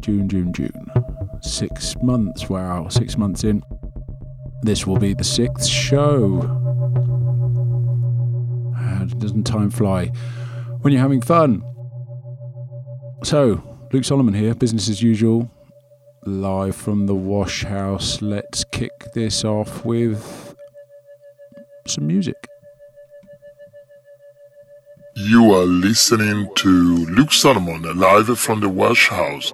June, June, June. Six months. Wow, six months in. This will be the sixth show. And doesn't time fly when you're having fun? So, Luke Solomon here, business as usual, live from the Wash House. Let's kick this off with some music. You are listening to Luke Solomon live from the Wash House.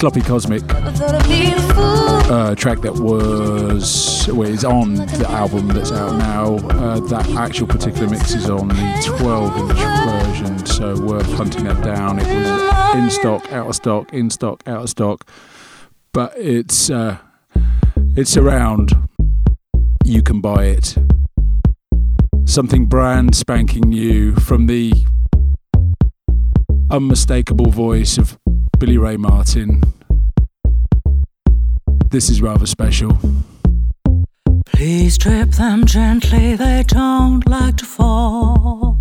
Sloppy Cosmic uh, track that was well, is on the album that's out now. Uh, that actual particular mix is on the 12 inch version, so worth hunting that down. It was in stock, out of stock, in stock, out of stock, but it's uh, it's around. You can buy it. Something brand spanking new from the unmistakable voice of Billie Ray Martin. This is rather special. Please trip them gently, they don't like to fall.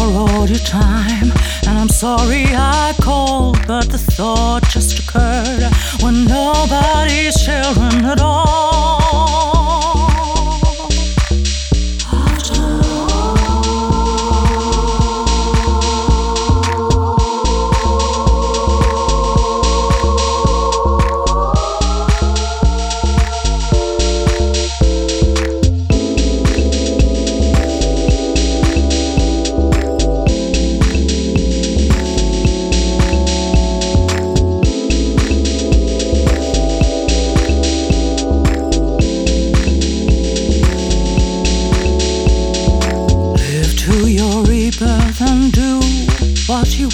Borrowed your time, and I'm sorry I called, but the thought just occurred when nobody's children at all.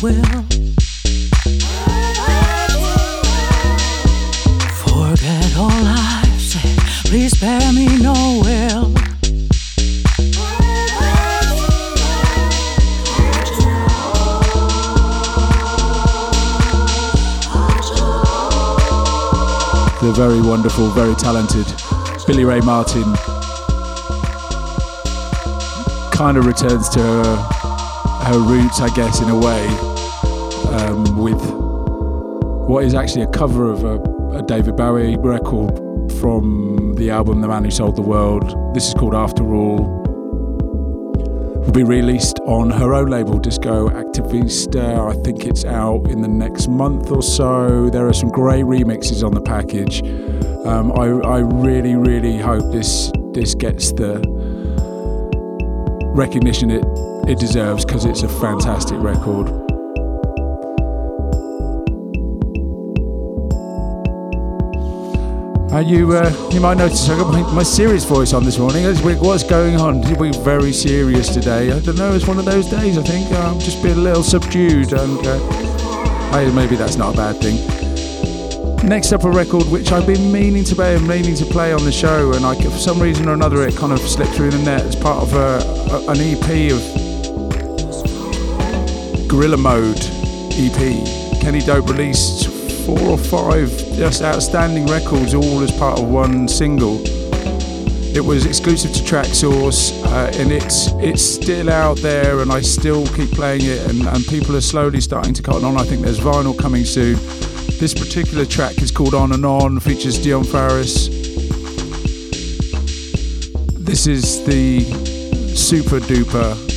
Will. Forget all I've said, please spare me no ill. The very wonderful, very talented Billie Ray Martin kind of returns to her, her roots, I guess, in a way, um, with what is actually a cover of a, a David Bowie record from the album The Man Who Sold the World. This is called After All. Will be released on her own label, Disco Activista. I think it's out in the next month or so. There are some great remixes on the package. Um, I, I really, really hope this this gets the recognition it, it deserves because it's a fantastic record. Uh, you uh, you might notice I got my, my serious voice on this morning. What's going on? We're very serious today. I don't know. It's one of those days. I think uh, I'm just being a little subdued, and uh, maybe that's not a bad thing. Next up, a record which I've been meaning to play and meaning to play on the show, and I, for some reason or another, it kind of slipped through the net as part of a, a, an EP of Gorilla Mode EP. Kenny Dope released four or five just outstanding records, all as part of one single. It was exclusive to Traxsource, uh, and it's it's still out there, and I still keep playing it, and, and people are slowly starting to cotton on. I think there's vinyl coming soon. This particular track is called On and On, features Dionne Farris. This is the super duper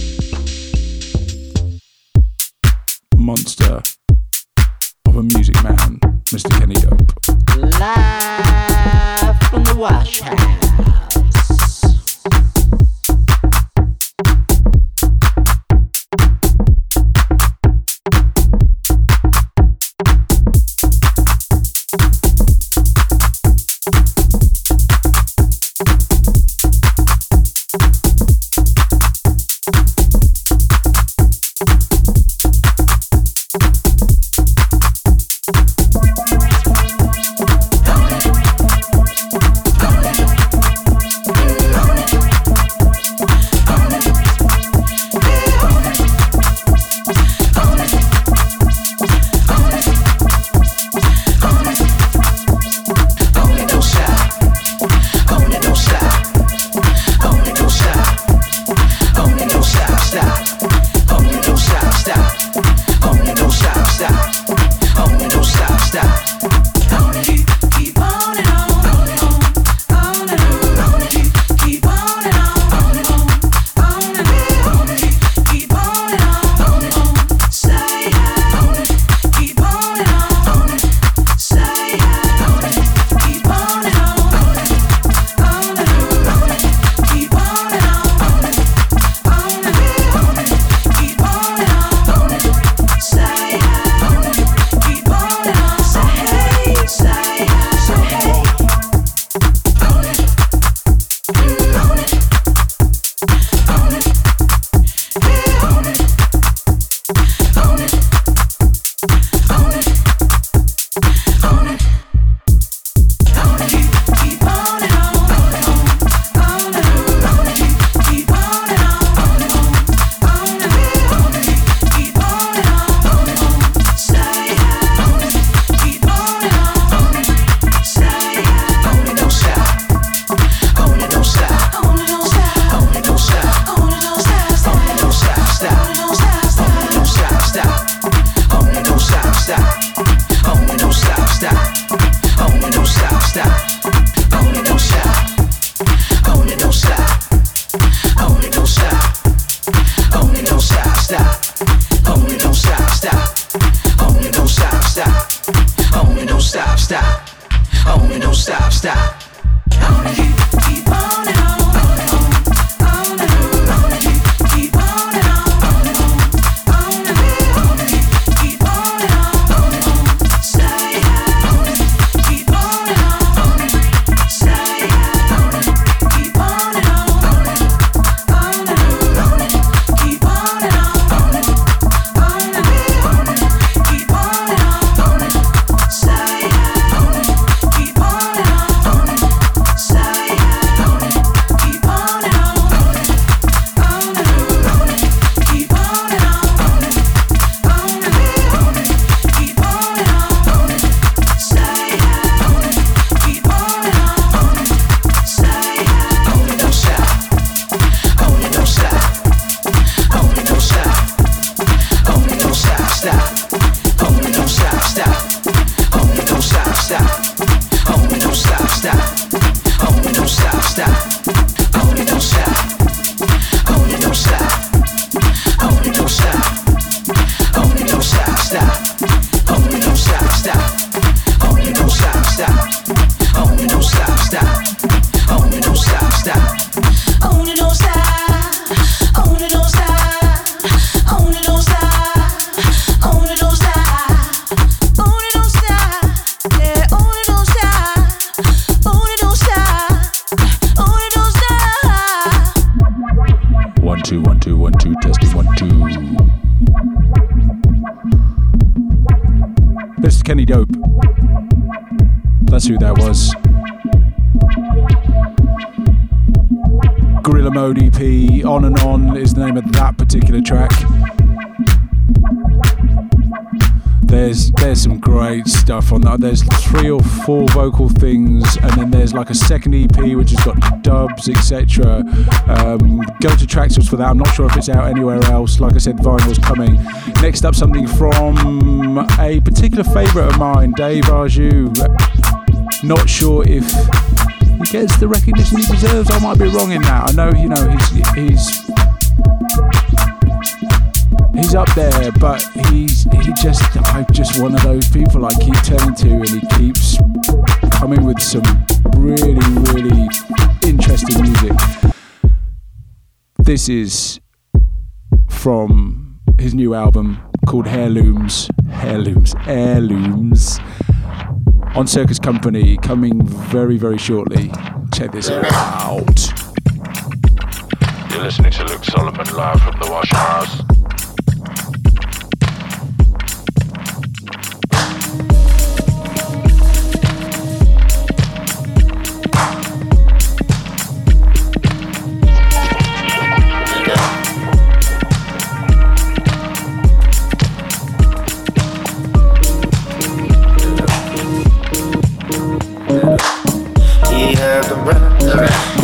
go for that. I'm not sure if it's out anywhere else. Like I said, vinyl's coming. Next up, something from a particular favourite of mine, Dave Aju. Not sure if he gets the recognition he deserves. I might be wrong in that. I know, you know, he's, he's he's up there, but he's he just I'm just one of those people I keep turning to, and he keeps coming with some really really interesting music. This is from his new album called Heirlooms, Heirlooms, Heirlooms on Circus Company, coming very very shortly. Check this out. You're listening to Luke Solomon live from the Wash House.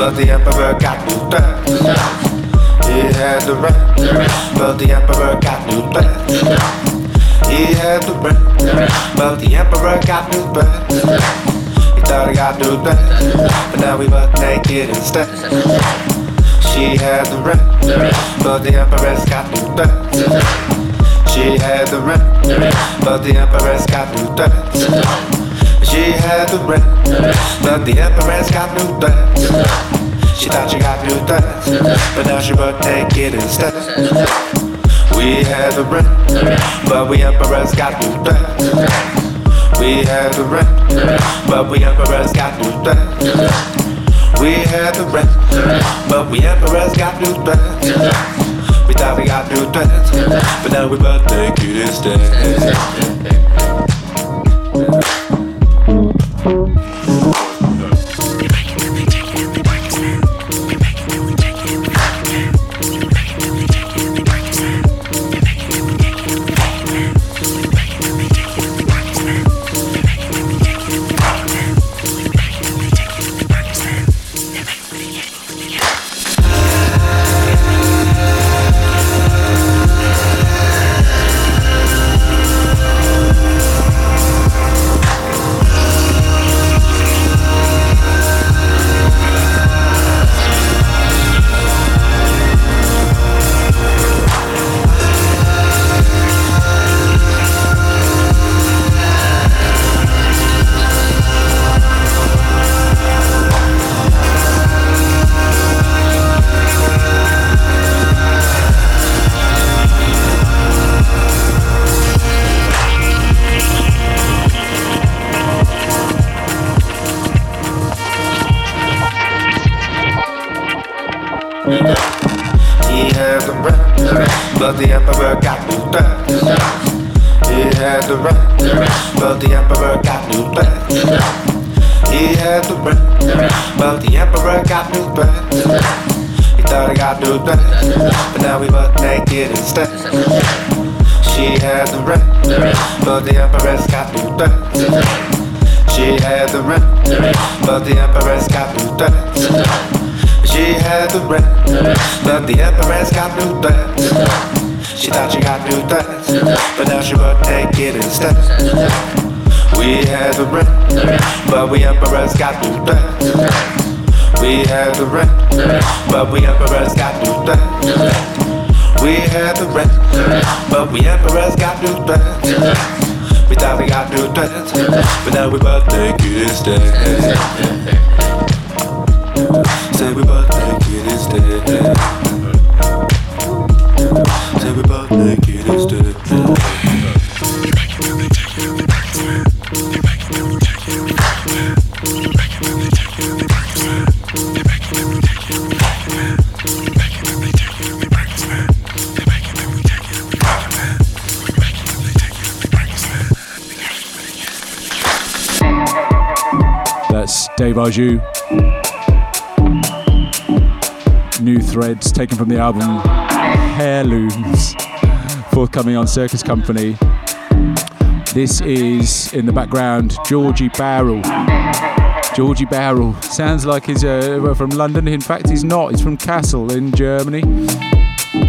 But the emperor got new threats. He had the rat, but the emperor got new threats. He had the rat, but the emperor got new threats. He thought he got new threats, but now we butt naked instead. She had the rat, but the empress got new threats. She had the rat, but the empress got new threats. She had the ring, but the empress got new threats. She thought she got new threats, but now she butt naked instead. We had the rent, but we empress got new threats. We had the rent, but we empress got new threats. We had the rent, but we empress got new threats. We thought we got new threats, but now we butt naked instead. Had the rat, but we empress got new threats. We had the rat, but we empress got new threats. We thought we got new threats, but now we both take it instead. Say we both naked instead. Say Aju. New threads taken from the album Heirlooms, forthcoming on Circus Company. This is in the background Georgi Barrel. Georgi Barrel sounds like he's uh, from London. In fact, he's not. He's from Kassel in Germany.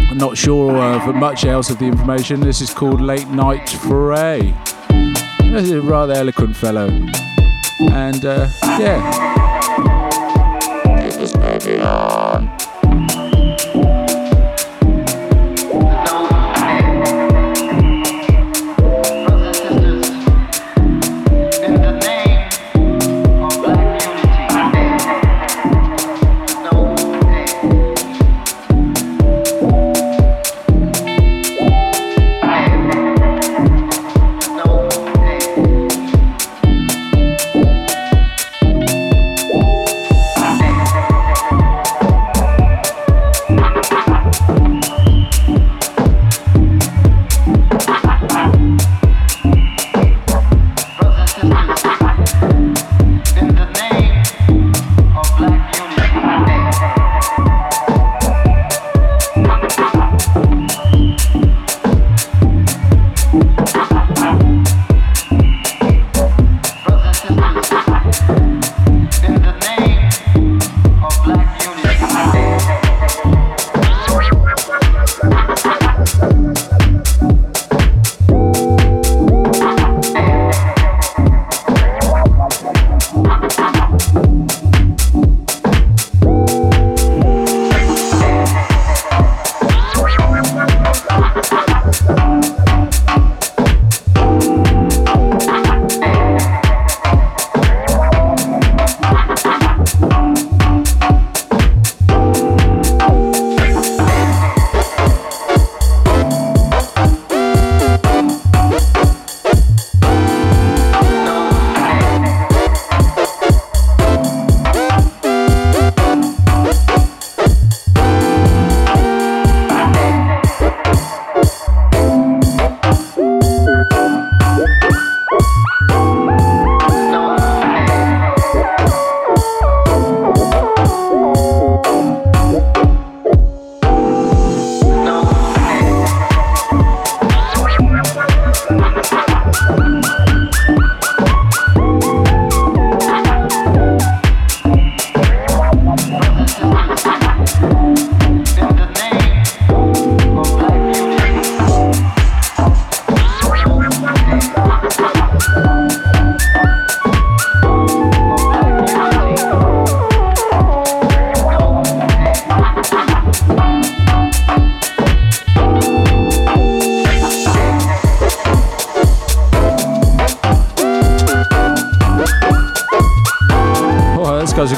I'm not sure of much else of the information. This is called Late Nite Foray. This is a rather eloquent fellow. And uh, yeah.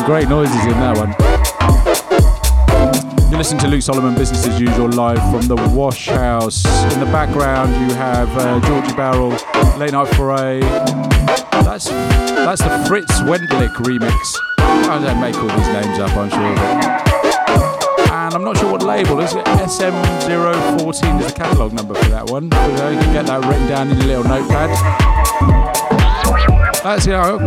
Great noises in that one. You listen to Luke Solomon, business as usual, live from the Wash House. In the background, you have uh, Georgi Barrel, Late Nite Foray. That's that's the Fritz Wendlick remix. I don't make all these names up, I'm sure. and I'm not sure what label. Is it SM014 is the catalogue number for that one? So you can get that written down in your little notepad. That's you know,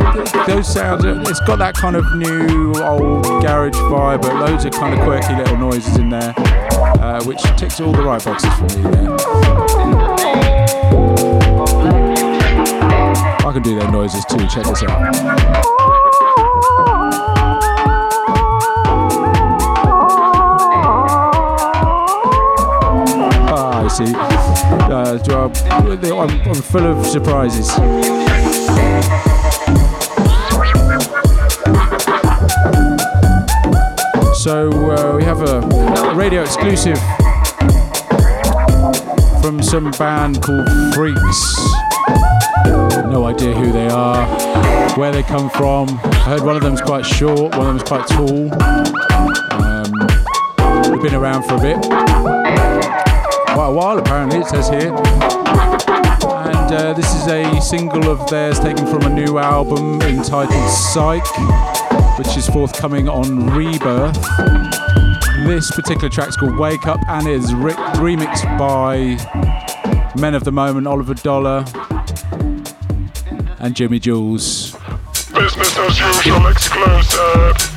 those sounds. It's got that kind of new old garage vibe, but loads of kind of quirky little noises in there, uh, which ticks all the right boxes for me. I can do their noises too. Check this out. see. Uh, I'm, I'm full of surprises. So uh, we have a radio exclusive from some band called Freaks. No idea who they are, where they come from. I heard one of them's quite short, one of them's quite tall. Um, they've been around for a bit quite a while, apparently, it says here. And uh, this is a single of theirs taken from a new album entitled Psych, which is forthcoming on Rebirth. This particular track's called Wake Up and is re- remixed by Men of the Moment, Oliver Dollar, and Jimi Jules. Business as usual exclusive.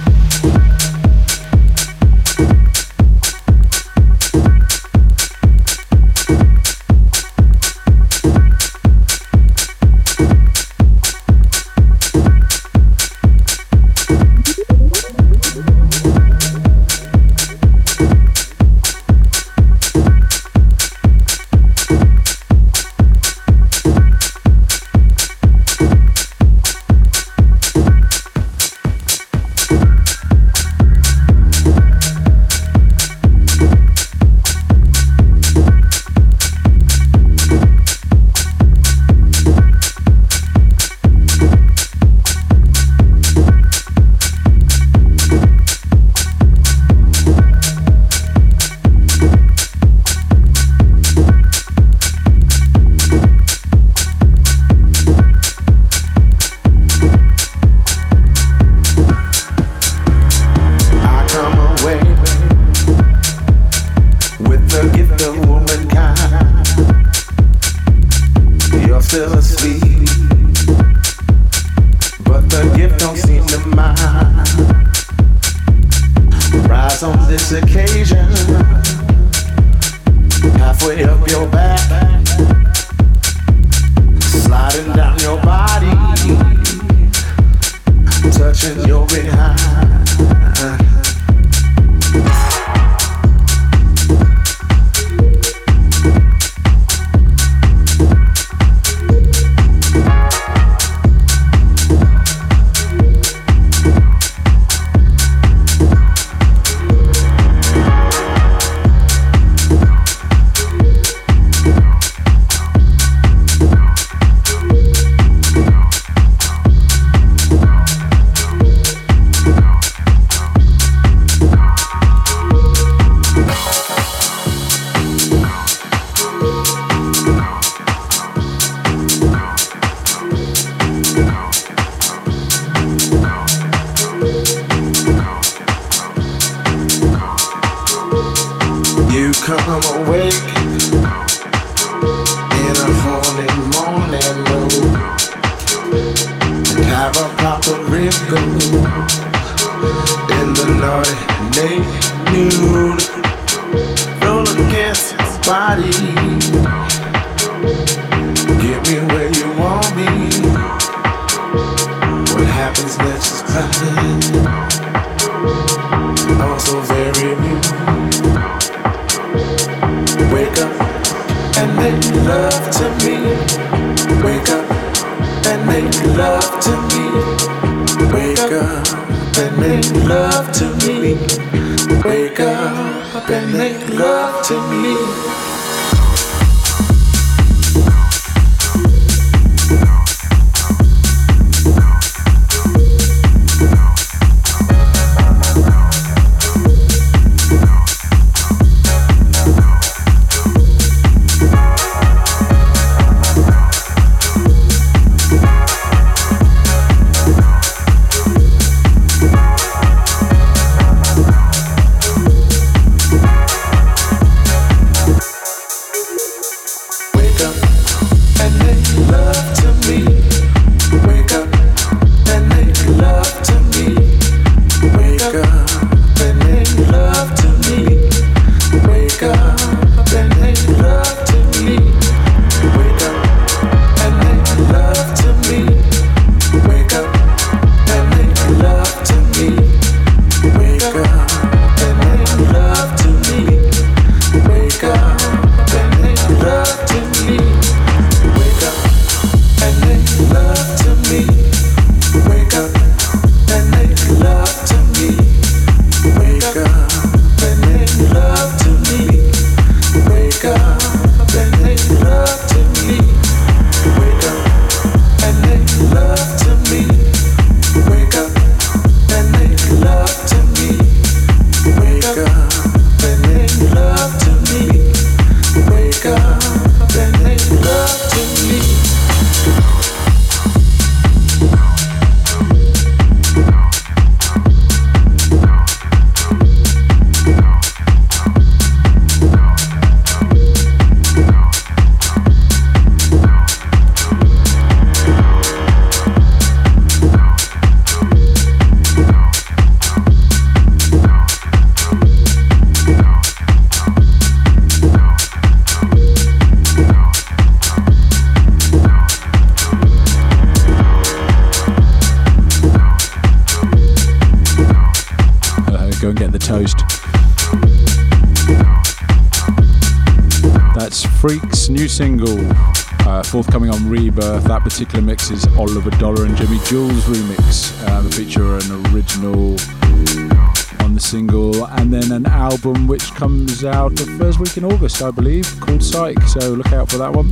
Out the first week in August, I believe, called Psych. So look out for that one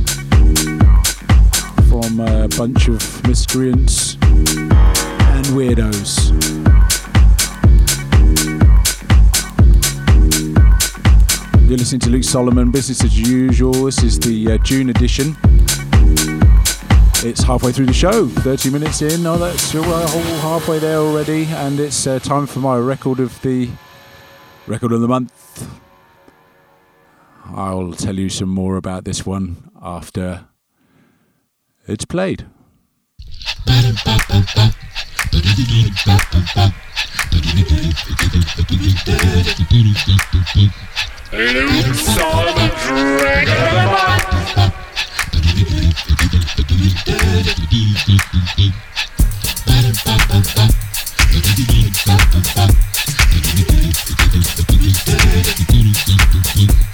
from a bunch of miscreants and weirdos. You're listening to Luke Solomon, business as usual. This is the uh, June edition. It's halfway through the show, 30 minutes in. Oh, that's uh, whole halfway there already, and it's uh, time for my record of the record of the month. I'll tell you some more about this one after it's played. But you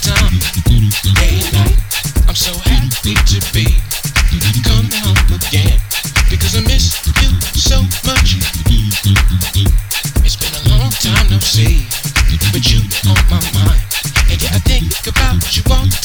about you all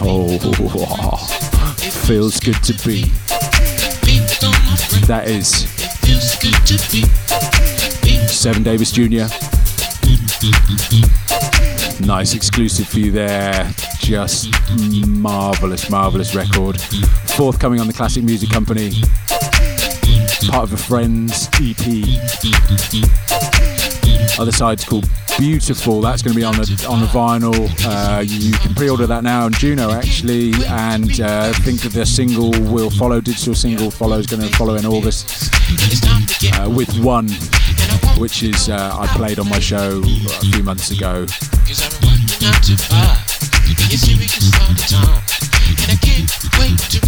Oh, feels good to be. That is Seven Davis Jr. Nice exclusive for you there. Just marvelous, marvelous record. Forthcoming on the Classic Music Company. Part of a Friends EP. Other side's called Beautiful. That's going to be on a on a vinyl. Uh, you can pre-order that now on Juno actually, and uh, think that the single will follow. Digital single follow is going to follow in August uh, with one, which is uh, I played on my show a few months ago. The. And I can't wait to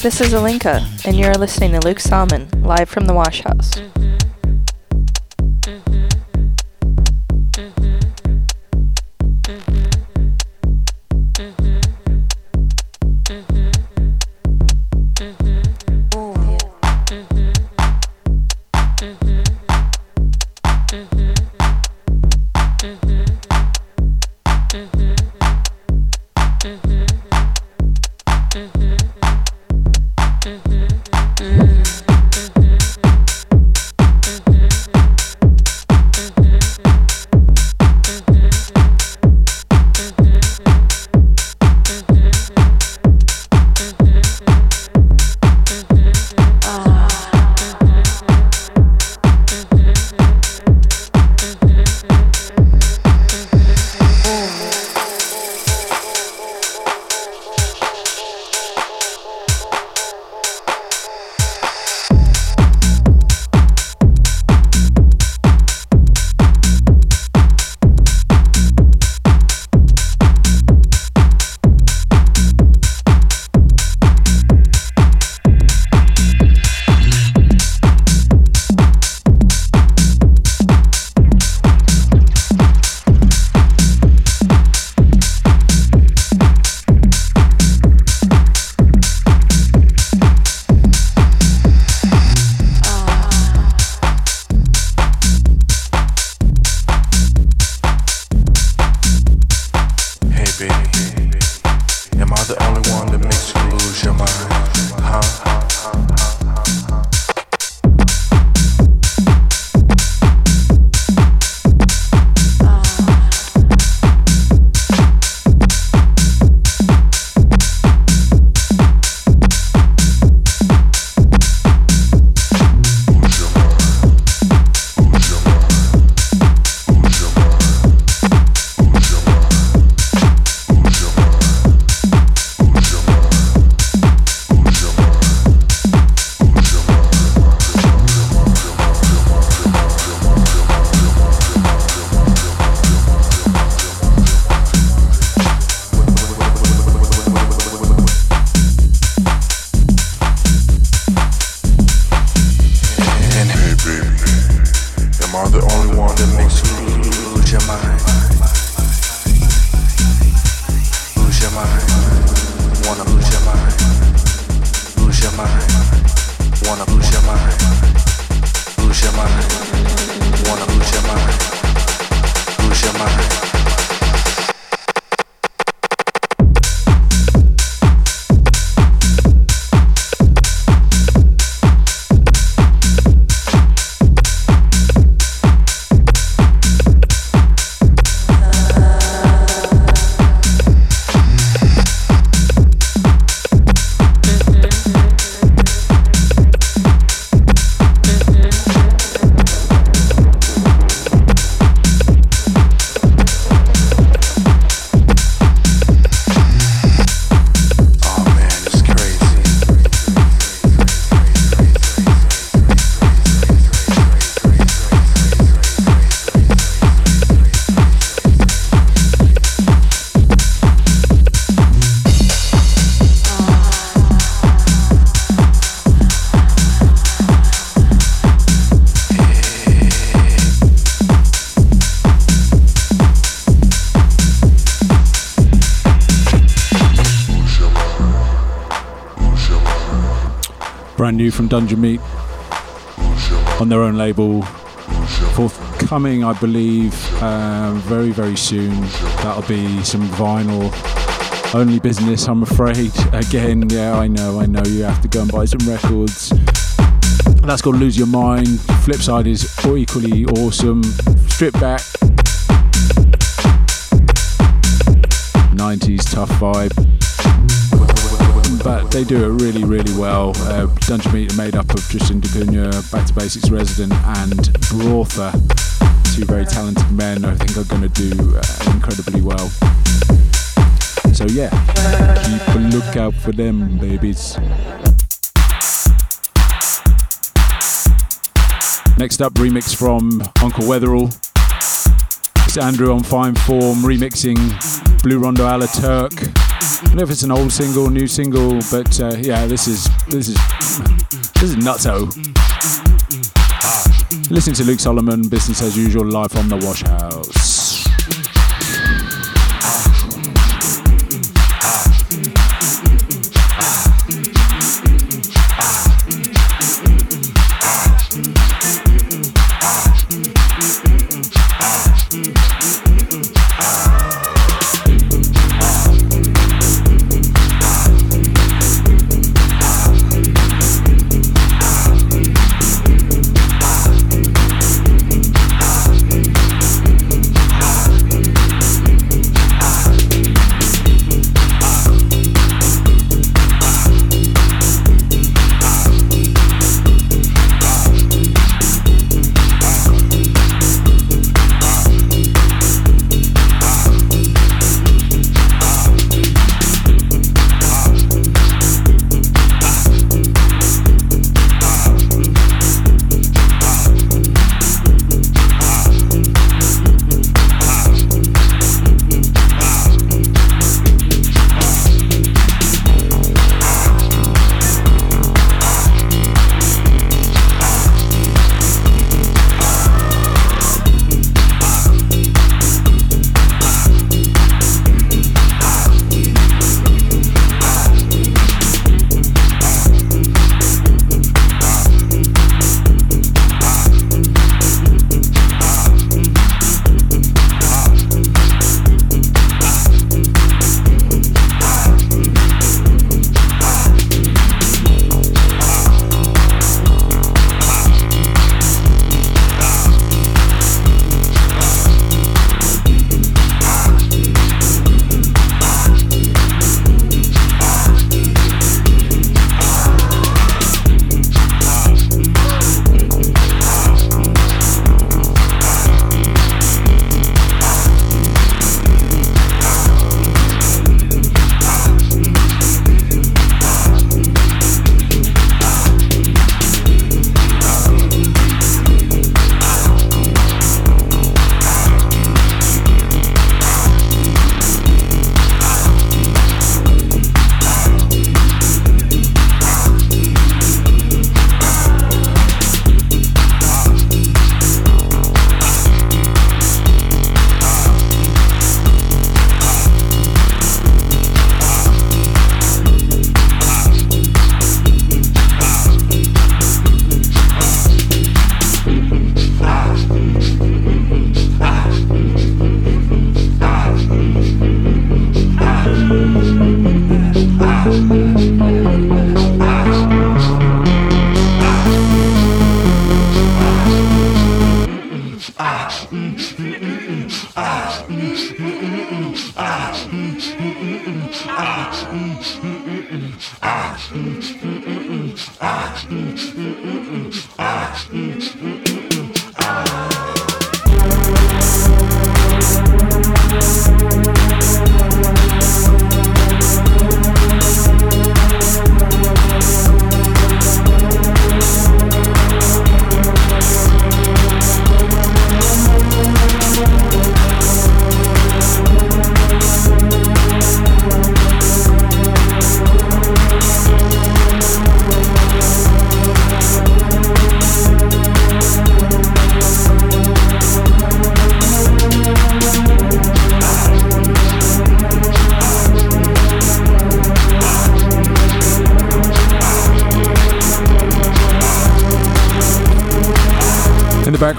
This is Alinka, and you're listening to Luke Solomon, live from the Wash House. Only one that makes you lose your mind? Lose your mind, wanna lose your mind, lose your mind, wanna lose your mind, lose your mind, wanna lose your mind, lose your mind. From Dungeon Meat on their own label. Forthcoming, I believe, um, very, very soon. That'll be some vinyl only business, I'm afraid. Again, yeah, I know, I know, you have to go and buy some records. That's called Lose Your Mind. Flip side is equally awesome. Strip back. 90s tough vibe but they do it really, really well. Uh, Dungeon Meat are made up of Tristan Da Cunha, Back to Basics resident, and Brother, two very talented men. I think are going to do uh, incredibly well. So yeah, keep a lookout for them, babies. Next up, remix from Uncle Weatherall. It's Andrew on Fine Form remixing Blue Rondo a la Turk. Don't know if it's an old single, new single, but uh, yeah, this is this is this is nutso. Listen to Luke Solomon, business as usual, live from the Wash House.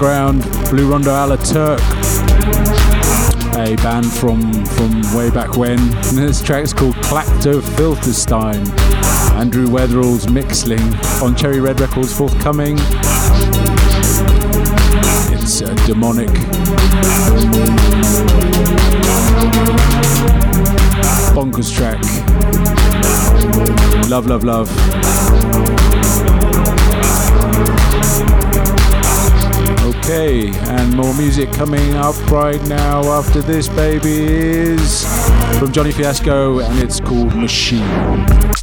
Background, Blue Rondo a la Turk, a band from from way back when. And this track's called Klactofilthstein. Andrew Weatherall's Mixling on Cherry Red Records forthcoming. It's a demonic. Bonkers track. Love, love, love. Okay, and more music coming up right now after this, baby, is from Johnny Fiasco, and it's called Machine.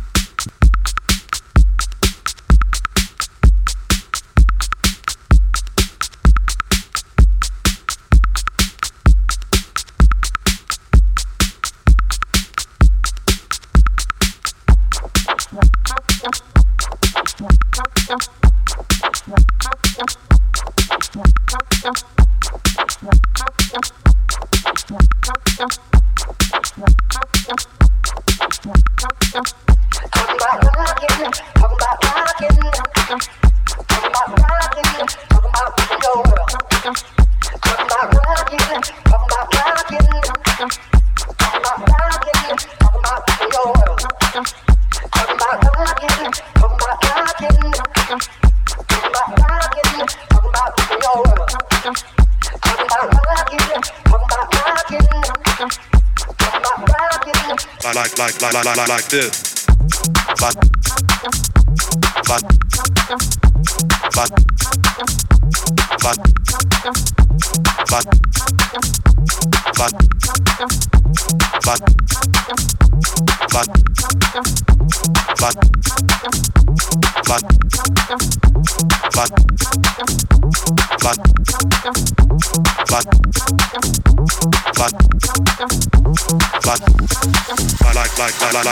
Like like like like this.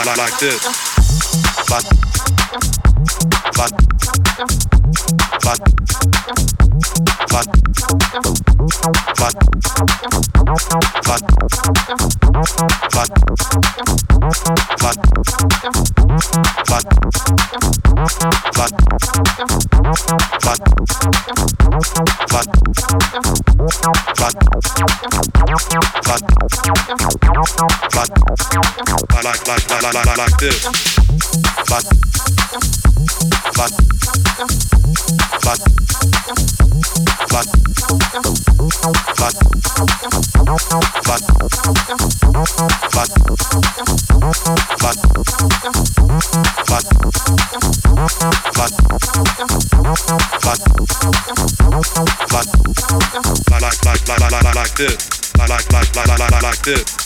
like, like, this. Like, like this.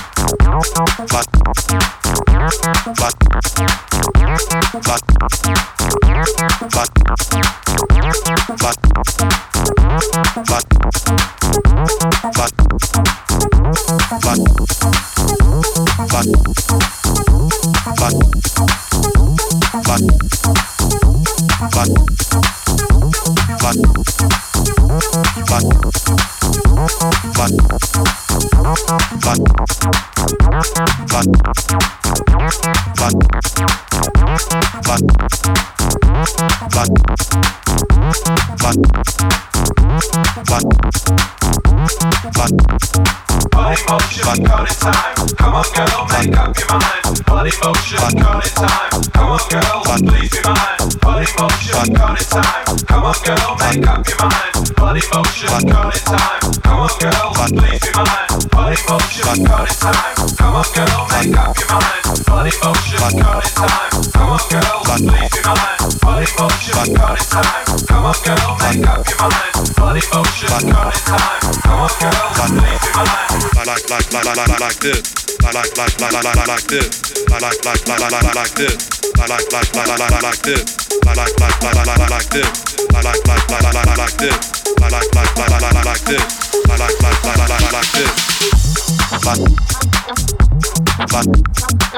Like this. I like like like like like like this. I like like like like like like this. I like like like like like like this. I like like like like like like this. I like like like like like like this. I like like like like like like this. I like like like like like like this. Like like like like like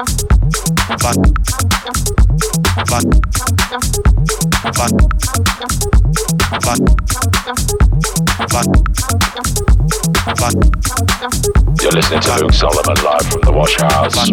like like You're listening to Luke Solomon live from the Wash House.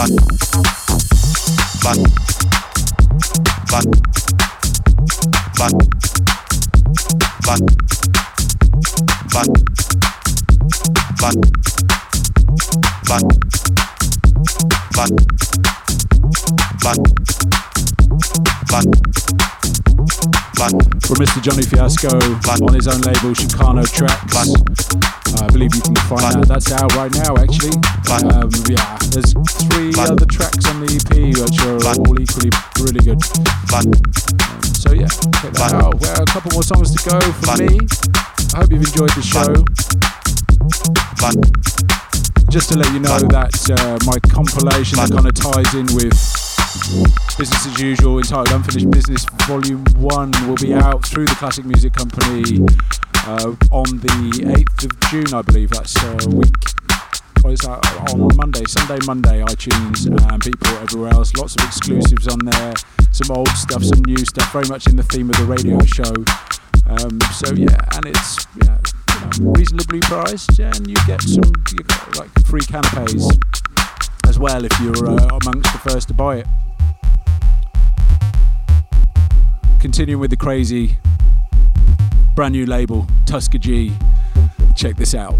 Bye. From Mr. Johnny Fiasco on his own label, Chicanotrax. I believe you can find that. That's out right now, actually. Um, yeah, there's three other tracks on the EP which are all equally really good. Um, so yeah, check that out. Well, a couple more songs to go for me. I hope you've enjoyed the show. Just to let you know that uh, my compilation that kind of ties in with Business as Usual entitled Unfinished Business Volume 1 will be out through the Classic Music Company uh, on the 8th of June, I believe. That's a week it's on Monday, Sunday, Monday, iTunes, and people everywhere else. Lots of exclusives on there, some old stuff, some new stuff, very much in the theme of the radio show. Um, so yeah, and it's yeah, reasonably priced, and you get some you get like free canapes as well if you're uh, amongst the first to buy it. Continuing with the crazy brand new label, Tuskegee. Check this out.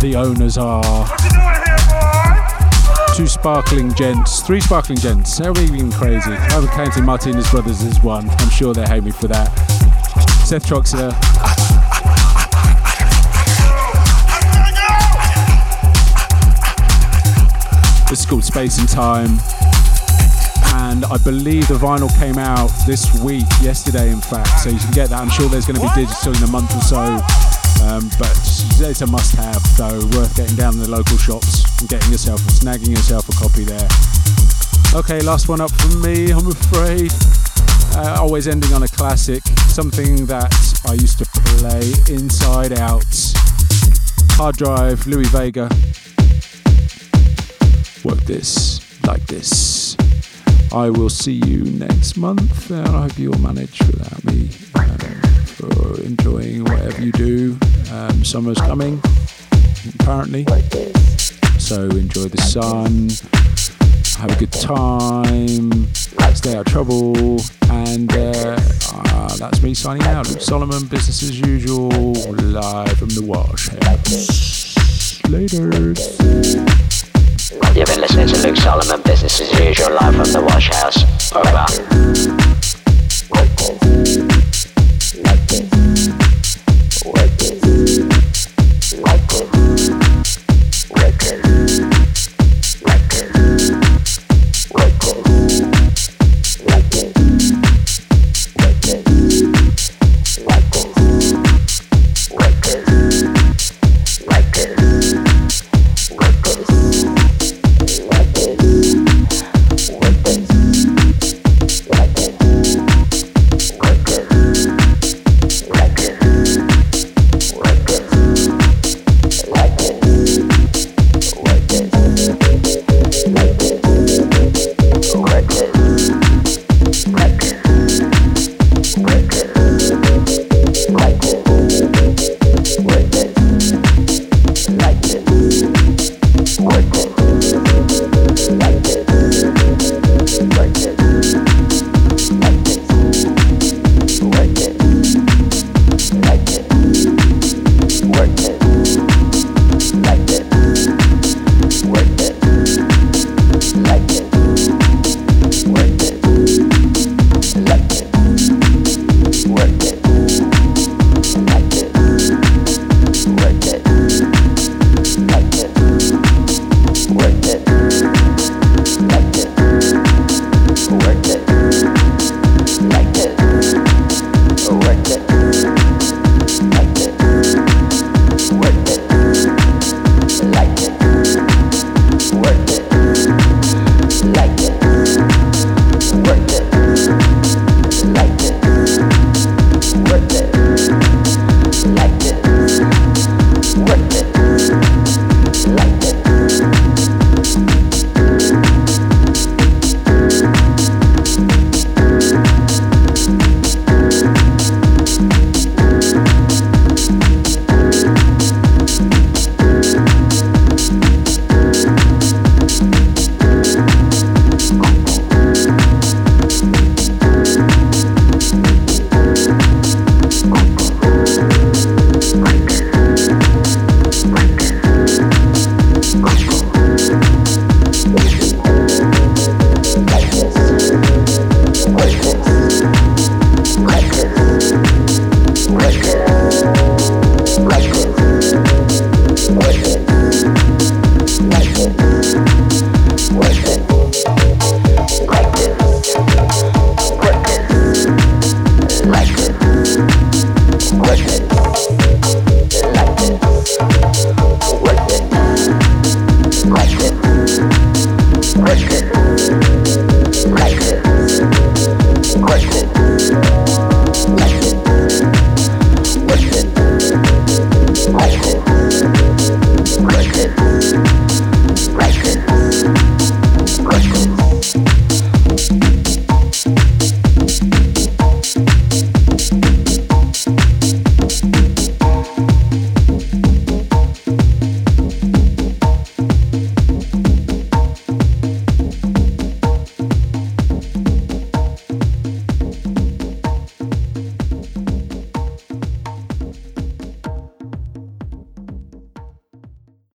The owners are two sparkling gents, three sparkling gents. How are we even crazy? I'm counting Martinez Brothers as one. I'm sure they hate me for that. Seth Troxler. This is called Space and Time. And I believe the vinyl came out this week, yesterday in fact, so you can get that. I'm sure there's going to be digital in a month or so, um, but it's a must have, so worth getting down to the local shops and getting yourself, snagging yourself a copy there. Okay, last one up from me, I'm afraid. Uh, always ending on a classic, something that I used to play inside out. Hardrive, Louis Vega. Work this like this. I will see you next month. Uh, I hope you'll manage without me um, for enjoying whatever you do. Um, summer's coming, apparently. So enjoy the sun, have a good time, stay out of trouble, and uh, uh, that's me signing out. Luke Solomon, business as usual, live from the Wash House. Later. You've been listening to Luke Solomon, business as usual, live from the Wash House. Over. Like